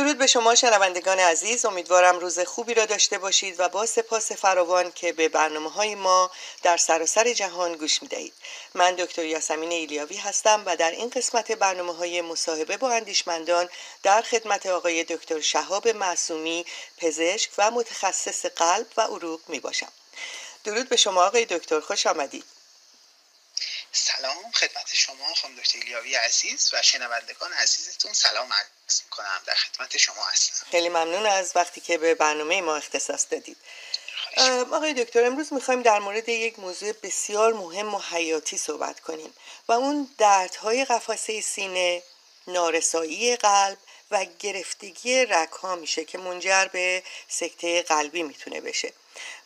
درود به شما شنوندگان عزیز. امیدوارم روز خوبی را داشته باشید و با سپاس فراوان که به برنامه های ما در سراسر جهان گوش می دهید من دکتر یاسمین ایلیاوی هستم و در این قسمت برنامه های مصاحبه با اندیشمندان در خدمت آقای دکتر شهاب معصومی پزشک و متخصص قلب و عروق می باشم درود به شما آقای دکتر خوش آمدید. سلام خدمت شما خانم دکتر ایلیاوی عزیز و شنوندگان عزیزتون. سلام عرض می‌کنم. در خدمت شما هستم. خیلی ممنون از وقتی که به برنامه ما اختصاص دادید. آقای دکتر امروز می‌خوایم در مورد یک موضوع بسیار مهم و حیاتی صحبت کنیم و اون دردهای قفسه سینه نارسایی قلب و گرفتگی رگها میشه که منجر به سکته قلبی می‌تونه بشه.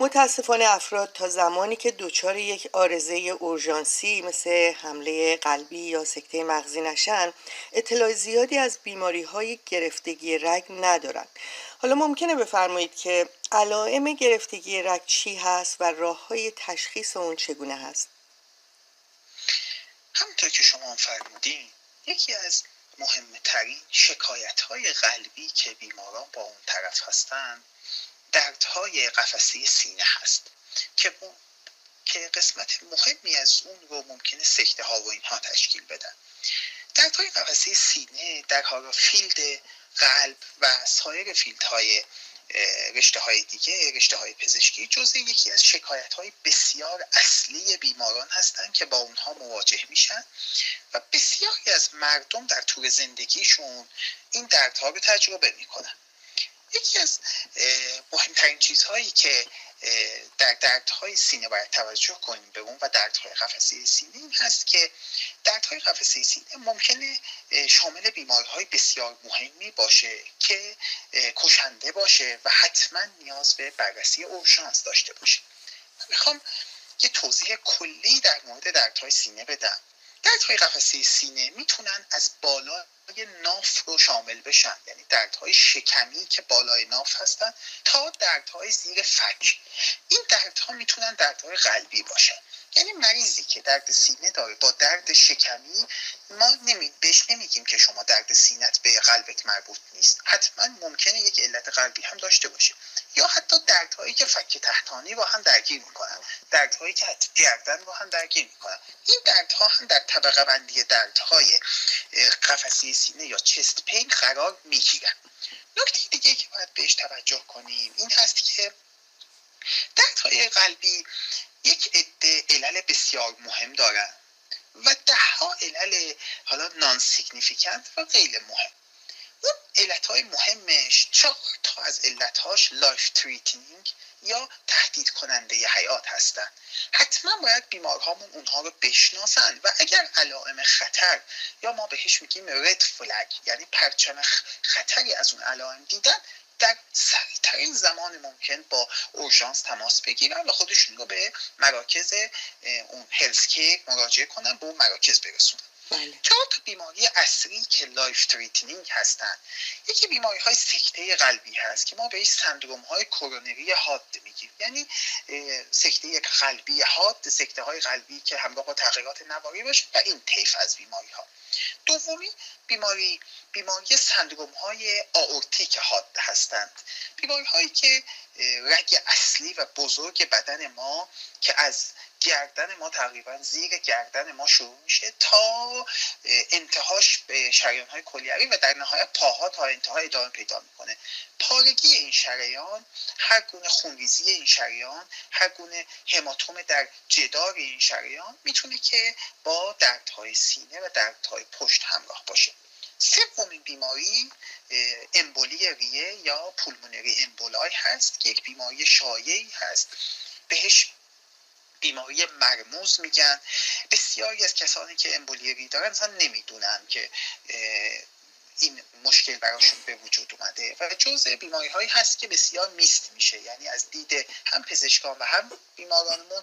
متاسفانه افراد تا زمانی که دچار یک آرزه اورژانسی مثل حمله قلبی یا سکته مغزی نشن اطلاع زیادی از بیماری های گرفتگی رگ ندارند حالا ممکنه بفرمایید که علائم گرفتگی رگ چی هست و راه های تشخیص اون چگونه هست؟ همونطور که شما فرمودین یکی از مهمترین شکایت های قلبی که بیماران با اون طرف هستند دردهای قفسه سینه هست که که قسمت مهمی از اون رو ممکنه سکته ها و اینها تشکیل بدن. دردهای قفسه سینه در حال field قلب و سایر field های رشته های دیگه رشته های پزشکی جزء یکی از شکایت های بسیار اصلی بیماران هستند که با اونها مواجه میشن و بسیاری از مردم در طول زندگیشون این دردها رو تجربه می‌کنن. یکی از مهمترین چیزهایی که در دردهای سینه باید توجه کنیم به اون و دردهای قفسه سینه این هست که دردهای قفسه سینه ممکنه شامل بیماریهای بسیار مهمی باشه که کشنده باشه و حتما نیاز به بررسی اورژانس داشته باشه. می‌خوام یه توضیح کلی در مورد دردهای سینه بدم. دردهای قفسه سینه می‌تونن از بالا ناف رو شامل بشن. یعنی دردهای شکمی که بالای ناف هستن تا دردهای زیر فک. این دردها می‌تونن دردهای قلبی باشن یعنی مریضی که درد سینه داره. با درد شکمی ما نمی... بهش نمیگیم که شما درد سینت به قلبت مربوط نیست. حتما ممکنه یک علت قلبی هم داشته باشه. یا حتی دردهایی که فک تحتانی رو هم درگیر می‌کنن. دردهایی که گردن رو هم درگیر می‌کنن. این دردها هم در طبقه بندی دردهای قفسه سینه یا چست پین قرار می‌گیرن. نکته دیگه که باید بهش توجه کنیم این هست که دردهای قلبی یک عده علل بسیار مهم دارن و ده ها علل حالا non-significant و غیر مهم. اون علت های مهمش چهار تا از علتهاش life-threatening یا تهدید کننده حیات هستند حتما باید بیمارهامون اونها رو بشناسند و اگر علائم خطر یا ما بهش میگیم red flag یعنی پرچم خطری از اون علائم دیدن در سریعترین زمان ممکن با اورژانس تماس بگیرن و خودشون رو به مراکز اون healthcare مراجعه کنن به اون مراکز برسونن. بله. چهار تا بیماری اصلی که life threatening هستن. یکی بیماری های سکته قلبی هست که ما بهش سندروم های کرونری حاد میگیم. یعنی سکته قلبی حاد سکته های قلبی که همراه با تغییرات نواری باشه و این طیف از بیماری ها دومی بیماری بیماری سندروم های آورتیک حاد هستند. بیماری هایی که رگ اصلی و بزرگ بدن ما که از گردن ما تقریبا زیر گردن ما شروع میشه تا انتهاش به شریان های کلیوی و در نهایت پاها تا انتها ادامه پیدا می‌کنه. پارگی این شریان هر گونه خونریزی این شریان هر گونه هماتوم در جدار این شریان می‌تونه که با دردهای سینه و دردهای پشت همراه باشه. سومین بیماری امبولی ریه یا پولمونری امبولای هست که یک بیماری شایعی هست. بهش بیماری مرموز میگن. بسیاری از کسانی که امبولی دارن اصلا نمی‌دونن که این مشکل براشون به وجود اومده. و جزء بیماری هایی هست که بسیار میست میشه. یعنی از دید هم پزشکان و هم بیمارانمون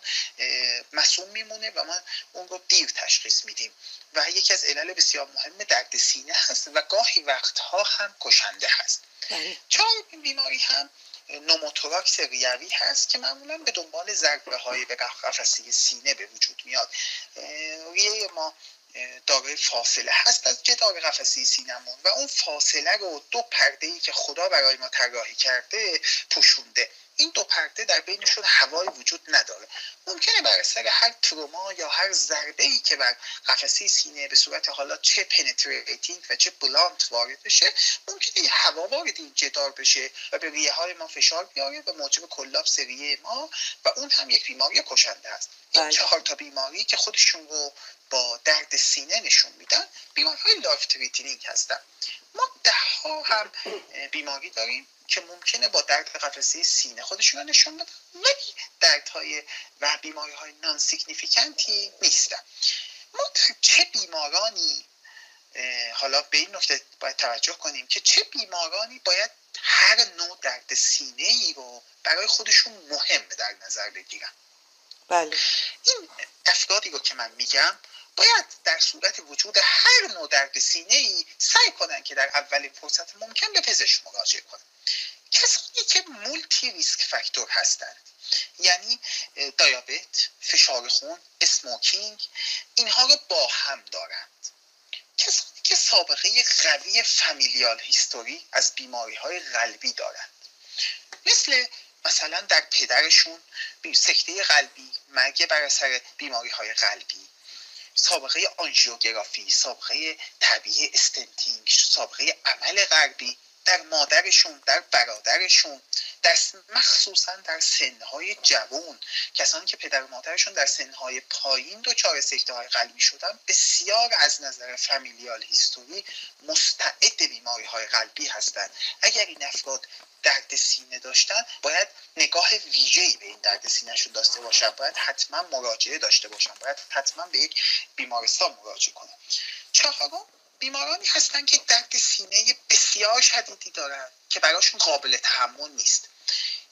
مغفول میمونه و ما اون رو دیر تشخیص میدیم. و یکی از علل بسیار مهم درد سینه هست و گاهی وقتها هم کشنده هست. بله. چهارمین بیماری هم نوموتوراکس ریوی هست که معمولا به دنبال ضربه های به سینه به وجود میاد. ریه ما دارای فاصله هست از جدار قفسه سینمون و اون فاصله رو دو پرده ای که خدا برای ما طراحی کرده پوشونده. این دو پرده در بینشون هوای وجود نداره. ممکنه بر اثر هر تروما یا هر ضربه ای که بر قفسه سینه به صورت حالا چه penetrating و چه blunt وارد بشه ممکنه یه هوا وارد این جدار بشه و به ریه های ما فشار بیاره و موجب collapse ریه ما و اون هم یک بیماری کشنده است. این بله. چهار تا بیماری که خودشون رو با درد سینه نشون میدن بیماری های life هستن. ما ده ها هم بیماری داریم. که ممکنه با درد قفسه سینه خودشون رو نشون بدن. ولی دردهای و بیماری های نان سیگنیفیکنتی نیستن. ما در چه بیمارانی حالا به این نکته باید توجه کنیم که چه بیمارانی باید هر نوع درد سینه ای رو برای خودشون مهم در نظر بگیرن. بله. این افرادی رو که من میگم باید در صورت وجود هر نوع درد سینه ای سعی کنن که در اولین فرصت ممکن به پزشک مراجعه کنن کسانی که مولتی ریسک فاکتور هستند یعنی دیابت، فشار خون، اسموکینگ اینها رو با هم دارند. کسانی که سابقه قوی فامیلیال هیستوری از بیماری های قلبی دارند. مثل مثلا در پدرشون سکته قلبی مرگ بر اثر بیماری های قلبی. سابقه آنژیوگرافی سابقه طبیعی استنتینگ سابقه عمل غربی در مادرشون در برادرشون. در مخصوصا در سنهای جوان. کسانی که پدر و مادرشون در سنهای پایین دچار سکته های قلبی شدن بسیار از نظر فامیلیال هیستوری مستعد بیماری های قلبی هستند. اگر این افراد درد سینه داشتن باید نگاه ویژه‌ای به این درد سینهشون داشته باشن. باید حتما مراجعه داشته باشن. باید حتما به یک بیمارستان مراجعه کنن. چهارم بیمارانی هستن که درد سینه بسیار شدیدی دارن که براشون قابل تحمل نیست.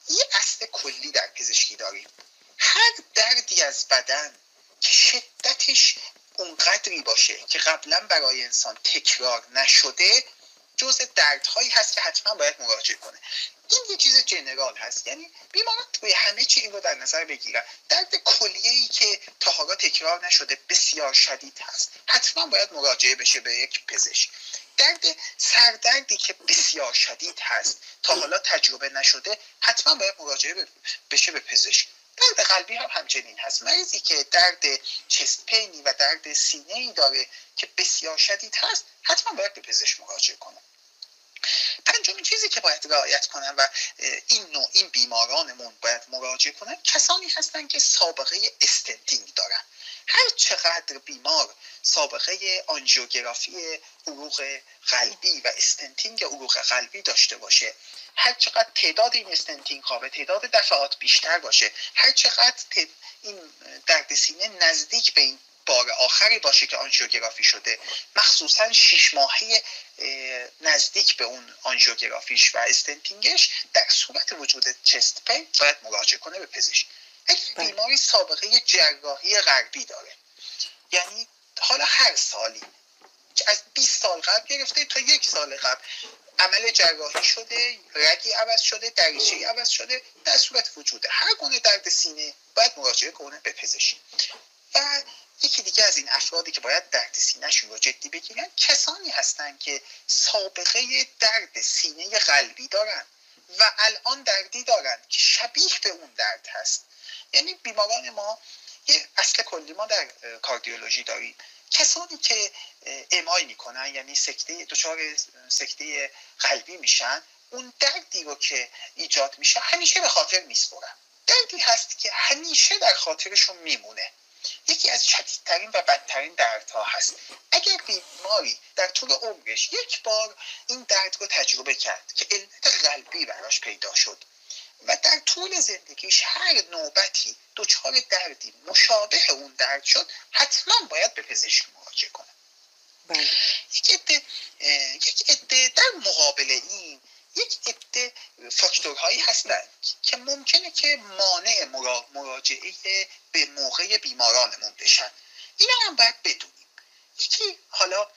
یه اصل کلی در پزشکی داریم. هر دردی از بدن که شدتش اونقدری باشه که قبلا برای انسان تکرار نشده جزء دردهایی هست که حتما باید مراجعه کنه. این یه چیز جنرال هست. یعنی بیماران توی همه چی این رو در نظر بگیرن. درد کلیه ای که تا حالا تکرار نشده بسیار شدید هست. حتما باید مراجعه بشه به یک پزشک. درد سردردی که بسیار شدید هست. تا حالا تجربه نشده حتما باید مراجعه بشه به پزشک. درد قلبی هم همچنین هست. مریضی که درد چست پینی و درد سینه ای داره که بسیار شدید هست حتما باید به پزشک مراجعه کنه. پنجمین چیزی که باید رعایت کنن و این نوع این بیمارانمون باید مراجعه کنن کسانی هستن که سابقه stenting دارن. هر چقدر بیمار سابقه آنژیوگرافی عروق قلبی و stenting عروق قلبی داشته باشه هر چقدر تعداد این stenting ها به تعداد دفعات بیشتر باشه هر چقدر این درد سینه نزدیک به این بار آخری باشه که آنژیوگرافی شده مخصوصا شیش ماهی نزدیک به اون آنژیوگرافیش و استنتینگش در صورت وجود چست پین باید مراجعه کنه به پزشک. اگه بله. بیماری سابقه جراحی غربی داره. یعنی حالا هر سالی از 20 سال قبل گرفته تا یک سال قبل. عمل جراحی شده رگی عوض شده دریچه عوض شده در صورت وجود هر گونه درد سینه باید مراجعه کنه به پزشک. و یکی دیگه از این افرادی که باید درد سینهشون رو جدی بگیرن کسانی هستند که سابقه درد سینه قلبی دارن و الان دردی دارن که شبیه به اون درد هست. یعنی بیماران ما یه اصل کلی ما در کاردیولوژی داریم. کسانی که امای می‌کنن یعنی سکته دچار سکته قلبی میشن اون دردی رو که ایجاد میشه همیشه به خاطر میسپرن. دردی هست که همیشه در خاطرشون میمونه. یکی از شدیدترین و بدترین دردها هست. اگر بیماری در طول عمرش یک بار این درد رو تجربه کرد که علت قلبی براش پیدا شد و در طول زندگیش هر نوبتی دچار دردی مشابه اون درد شد حتما باید به پزشک مراجعه کنه. بله. یک عده یک عده در مقابل این یک عده فاکتورهایی هستند که ممکنه که مانع مراجعه به موقع بیمارانمون بشن. اینا هم باید بدونیم. یکی حالا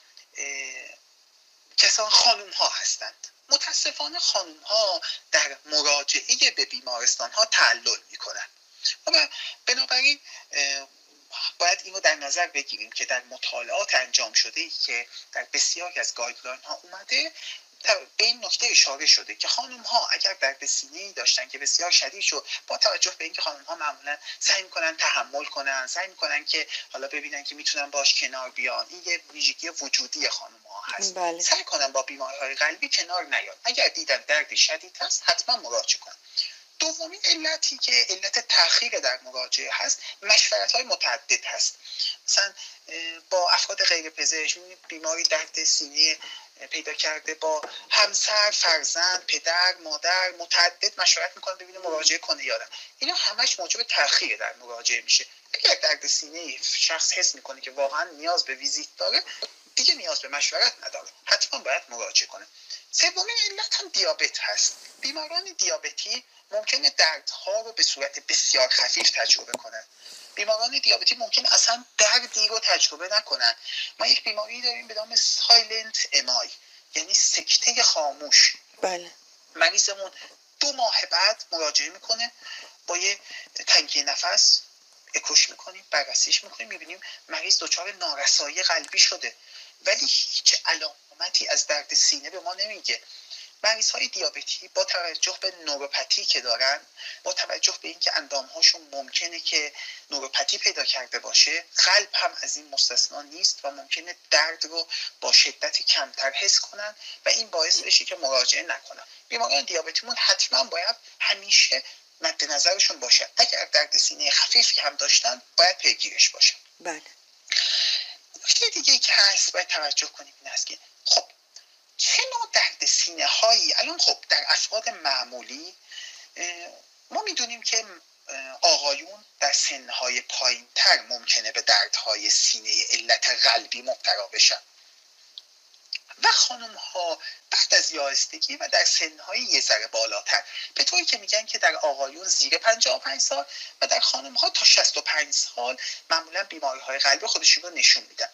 کسان خانوم ها هستند. متاسفانه خانوم ها در مراجعه به بیمارستان ها تعلل می‌کنن. و بنابراین باید اینو در نظر بگیریم که در مطالعات انجام شده ای که در بسیاری از گایدلاین ها اومده به این نکته اشاره شده که خانم ها اگر درد سینه داشتن که بسیار شدید شد با توجه به اینکه خانم ها معمولا سعی می‌کنن تحمل کنن سعی می‌کنن که حالا ببینن که می‌تونن باش کنار بیان این یه ویژگی وجودی خانم ها هست. بله. سعی کنن با بیماری های قلبی کنار نیان اگر دیدن درد شدید هست حتما مراجعه کنن دومین علتی که علت تاخیر در مراجعه هست مشورت های متعدد هست. مثلا با افراد غیر پزشک بیماری درد سینه پیدا کرده با همسر فرزند پدر مادر متعدد مشورت می‌کنه ببینه مراجعه کنه یادم اینا همش موجب تاخیر در مراجعه میشه. اگر درد سینه شخص حس می‌کنه که واقعا نیاز به ویزیت داره دیگه نیاز به مشورت نداره حتما باید مراجعه کنه سومین علت هم دیابت هست. بیماران دیابتی ممکنه دردها رو به صورت بسیار خفیف تجربه کنند بیماران دیابتی ممکن اصلا دردی رو تجربه نکنن. ما یک بیماری داریم به نام سایلنت امای یعنی سکته خاموش. بله. مریضمون دو ماه بعد مراجعه می‌کنه با یه تنگی نفس اکوش می‌کنیم بررسیش می‌کنیم می‌بینیم مریض دچار نارسایی قلبی شده. ولی هیچ علامتی از درد سینه به ما نمیگه. مریض های دیابتی با توجه به نوروپتی که دارن با توجه به اینکه اندام هاشون ممکنه که نوروپتی پیدا کرده باشه قلب هم از این مستثنا نیست و ممکنه درد رو با شدت کمتر حس کنن و این باعث بشه که مراجعه نکنن. بیماران دیابتیمون حتما باید همیشه مد نظرشون باشه. اگر درد سینه خفیفی هم داشتن باید پیگیرش باشه. بله. هست باید توجه کنیم این است که خب چه نوع درد سینه هایی؟ الان خب در افراد معمولی ما می‌دونیم که آقایون در سنهای پایین تر ممکنه به دردهای سینه علت قلبی مبتلا بشن. و خانم ها بعد از یائستگی و در سنهای یه ذره بالاتر. به طوری که میگن که در آقایون زیر 55 سال و در خانم ها تا 65 سال معمولا بیماری های قلبی خودشون رو نشون میدن.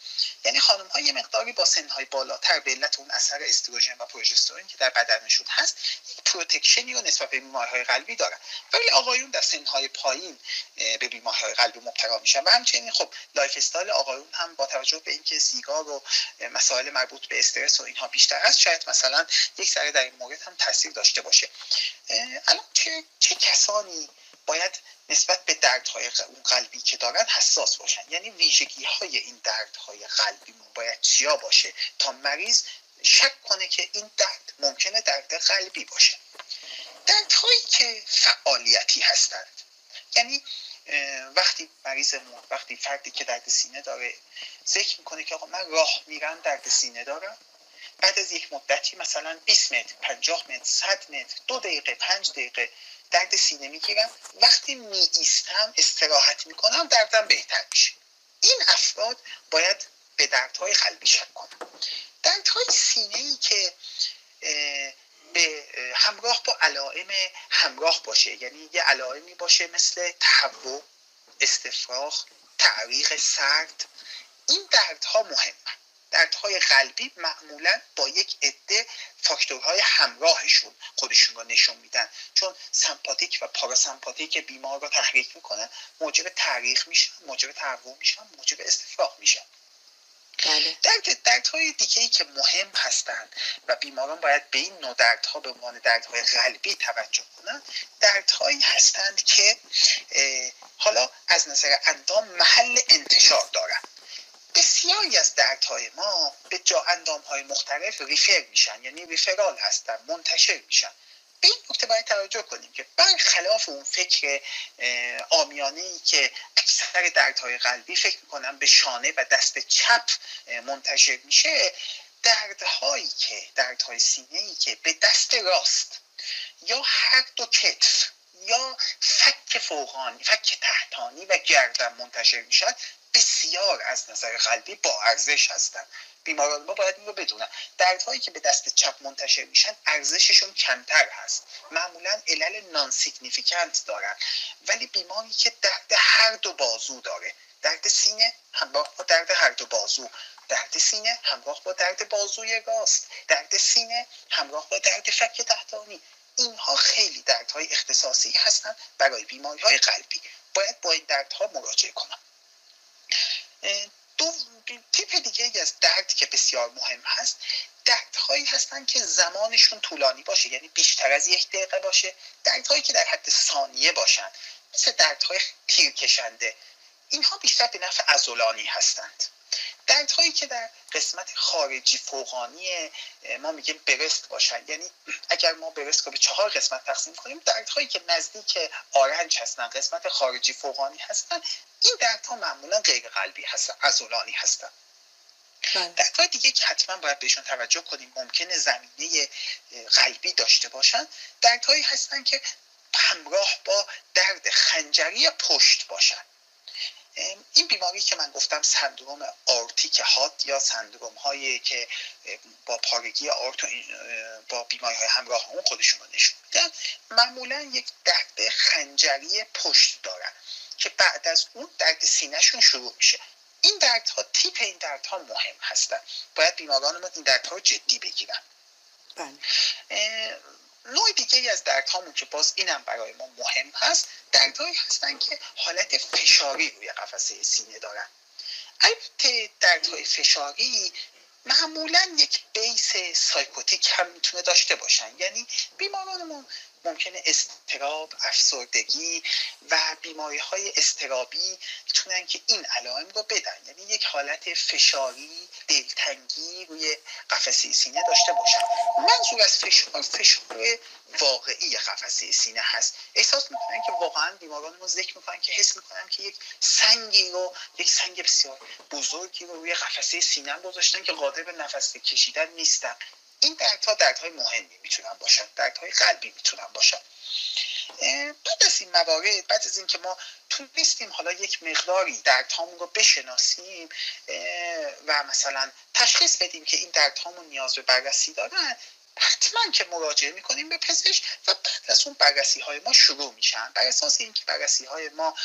یعنی خانم ها یه مقداری با سنهای بالاتر به علت اون اثر استروژن و پروژسترون که در بدنشون هست یک protection ی رو نسبت به بیماری های قلبی دارن. ولی آقایون در سنهای پایین به بیماری قلبی مبتلا میشن. و همچنین خب lifestyle آقایون هم با توجه به اینکه سیگار و مسائل مربوط به استرس و اینها بیشتر هست شاید مثلا یک ذره در این مورد هم تاثیر داشته باشه. الان چه, چه کسانی باید نسبت به دردهای قلبی که دارن حساس باشن؟ یعنی ویژگی های این دردهای قلبی باید چیا باشه تا مریض شک کنه که این درد ممکنه درد قلبی باشه؟ دردهایی که فعالیتی هستند. یعنی وقتی مریضمون وقتی فردی که درد سینه داره ذکر می‌کنه که آقا من راه میرم درد سینه دارم. بعد از یک مدتی مثلا 20 متر 50 متر 100 متر دو دقیقه پنج دقیقه درد سینه می‌گیرم. وقتی می ایستم استراحت می‌کنم دردم بهتر میشه. این افراد باید به دردهای قلبی شک کنن. دردهای سینه ای که به همراه با علائم همراه باشه. یعنی یه علائمی باشه مثل تهوع استفراغ تعریق سرد. این دردها مهمه دردهای قلبی معمولا با یک عده فاکتورهای همراهشون خودشون رو نشون میدن. چون سمپاتیک و پاراسمپاتیک بیمار رو تحریک می‌کنن موجب تعریق میشن موجب تهوع میشن موجب استفراغ میشن. بله. درد دردهای دیگه ای که مهم هستند و بیماران باید به این نوع دردها به عنوان دردهای قلبی توجه کنند دردهایی هستند که حالا از نظر اندام محل انتشار دارند بسیاری از دردهای ما به جا اندام های مختلف ریفر میشن یعنی ریفرال هستن منتشر میشن به این نکته باید توجه کنیم که برخلاف اون فکر آمیانه ای که اکثر دردهای قلبی فکر می‌کنن به شانه و دست چپ منتشر میشه دردهایی که دردهای سینه ای که به دست راست یا هر دو کتف یا فک فوقانی فک تحتانی و گردن منتشر میشن بسیار از نظر قلبی با ارزش هستند بیماران ما باید این رو بدونن. دردهایی که به دست چپ منتشر میشن ارزششون کمتر هست. معمولا علل non-significant دارن. ولی بیماری که درد هر دو بازو داره. درد سینه همراه با درد هر دو بازو. درد سینه همراه با درد بازوی راست. درد سینه همراه با درد فک تحتانی. اینها خیلی دردهای اختصاصی هستند برای بیماری های قلبی. باید با این دردها مراجعه کنن. دو تیپ دیگه از درد که بسیار مهم هست دردهایی هستن که زمانشون طولانی باشه یعنی بیشتر از یک دقیقه باشه. دردهایی که در حد ثانیه باشن مثل دردهای تیرکشنده اینها بیشتر به نفع ازولانی هستند. دردهایی که در قسمت خارجی فوقانی ما میگیم برست باشن. یعنی اگر ما برست رو به چهار قسمت تقسیم کنیم دردهایی که نزدیک آرنج هستن قسمت خارجی فوقانی هستن این دردها معمولا غیر قلبی هستن ازولانی هستن. بله. دردهای دیگه که حتما باید بهشون توجه کنیم ممکنه زمینه قلبی داشته باشن. دردهایی هستن که همراه با درد خنجری پشت باشن. این بیماری که من گفتم سندروم آرتیک هات یا سندروم هایی که با پارگی آرت و با بیماری های همراه اون خودشون رو نشون میدن معمولا یک درد خنجری پشت دارن که بعد از اون درد سینهشون شروع میشه. این دردها تیپ این دردها مهم هستن. باید بیماران ما این دردها رو جدی بگیرن. بله. نوع دیگه از دردهامون که باز اینم برای ما مهم هست دردهایی هستن که حالت فشاری روی قفسه سینه دارن. البته دردهای فشاری معمولا یک بیس سایکوتیک هم می‌تونه داشته باشن. یعنی بیمارانمون ممکنه استراب افسردگی و بیماری های استرابی می‌تونن که این علائم رو بدن. یعنی یک حالت فشاری دلتنگی روی قفسه سینه داشته باشن. منظور از فشار فشار واقعی قفسه سینه هست. احساس می‌کنن که واقعا بیماران رو ذکر می‌کنن که حس می‌کنن که یک سنگی رو یک سنگ بسیار بزرگی رو روی قفسه سینه گذاشتن که قادر به نفس کشیدن نیستن. این دردها دردهای مهمی می‌تونن باشن دردهای قلبی می‌تونن باشن. بعد از این موارد بعد از اینکه ما تونستیم حالا یک مقداری دردهامون رو بشناسیم و مثلا تشخیص بدیم که این دردهامون نیاز به بررسی دارن حتما که مراجعه می‌کنیم به پزشک و بعد از اون بررسی های ما شروع میشن. بر اساس اینکه بررسی های ما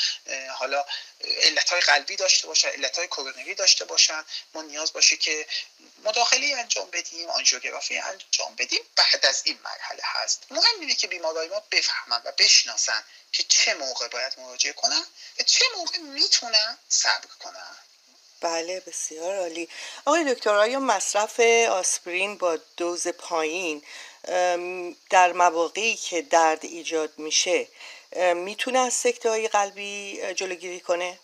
حالا علت های قلبی داشته باشن علت های کرونری داشته باشن ما نیاز باشه که مداخله انجام بدیم آنژیوگرافی انجام بدیم بعد از این مرحله هست. مهم اینه که بیمارای ما بفهمن و بشناسن که چه موقع باید مراجعه کنن و چه موقع می‌تونن صبر کنن. بله بسیار عالی. آقای دکتر آیا مصرف آسپرین با دوز پایین در مواقعی که درد ایجاد میشه می‌تونه از سکته های قلبی جلوگیری کنه؟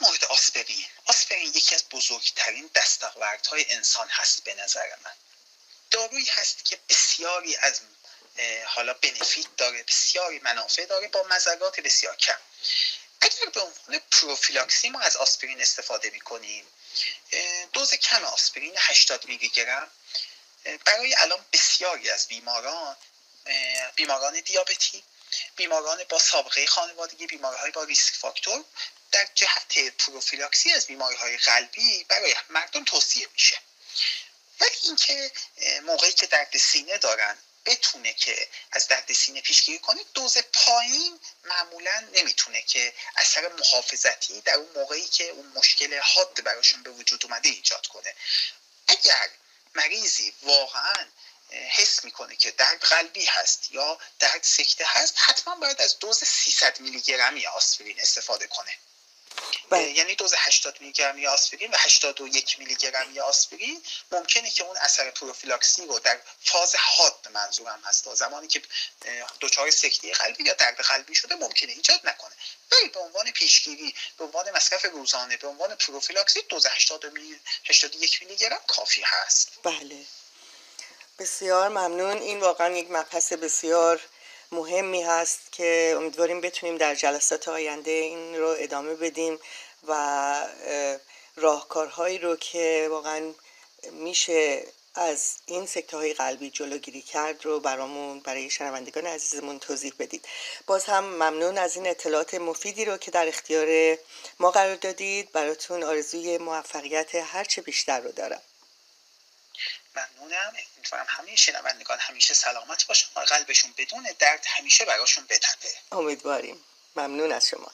مورد آسپرین. آسپرین یکی از بزرگترین دستاوردهای انسان هست به نظر من. دارویی هست که بسیاری از حالا بنفیت داره بسیاری منافع داره با مزرات بسیار کم. اگر به عنوان پروفیلاکسی ما از آسپرین استفاده می‌کنیم دوز کم آسپرین 80 میلی گرم. برای الان بسیاری از بیماران بیماران دیابتی بیماران با سابقه خانوادگی بیمارهای با ریسک فاکتور در جهت پروفیلاکسی از بیماری های قلبی برای مردم توصیه میشه. ولی اینکه موقعی که درد سینه دارن بتونه که از درد سینه پیشگیری کنه دوز پایین معمولا نمی‌تونه که اثر محافظتی در اون موقعی که اون مشکل حاد براشون به وجود اومده ایجاد کنه. اگر مریضی واقعا حس می‌کنه که درد قلبی هست یا درد سکته هست حتما باید از دوز 300 میلی گرمی آسپرین استفاده کنه. بله. یعنی دوز 80 میلی گرمی آسپرین و 81 میلی گرمی آسپرین ممکنه که اون اثر پروفیلاکسی رو در فاز حاد منظورم هست. زمانی که دچار سکته قلبی یا درد قلبی شده ممکنه ایجاد نکنه. ولی به عنوان پیشگیری به عنوان مصرف روزانه به عنوان پروفیلاکسی دوز 80 میلی 81 میلی گرم کافی هست. بله. بسیار ممنون. این واقعا یک مبحث بسیار مهمی هست که امیدواریم بتونیم در جلسات آینده این رو ادامه بدیم و راهکارهایی رو که واقعا میشه از این سکته های قلبی جلوگیری کرد رو برامون برای شنوندگان عزیزمون توضیح بدید. باز هم ممنون از این اطلاعات مفیدی رو که در اختیار ما قرار دادید. براتون آرزوی موفقیت هرچه بیشتر رو دارم. ممنونم. امیدوارم همه شنوندگان همیشه سلامت باشن. و قلبشون بدون درد همیشه براشون بتنده امیدواریم. ممنون از شما.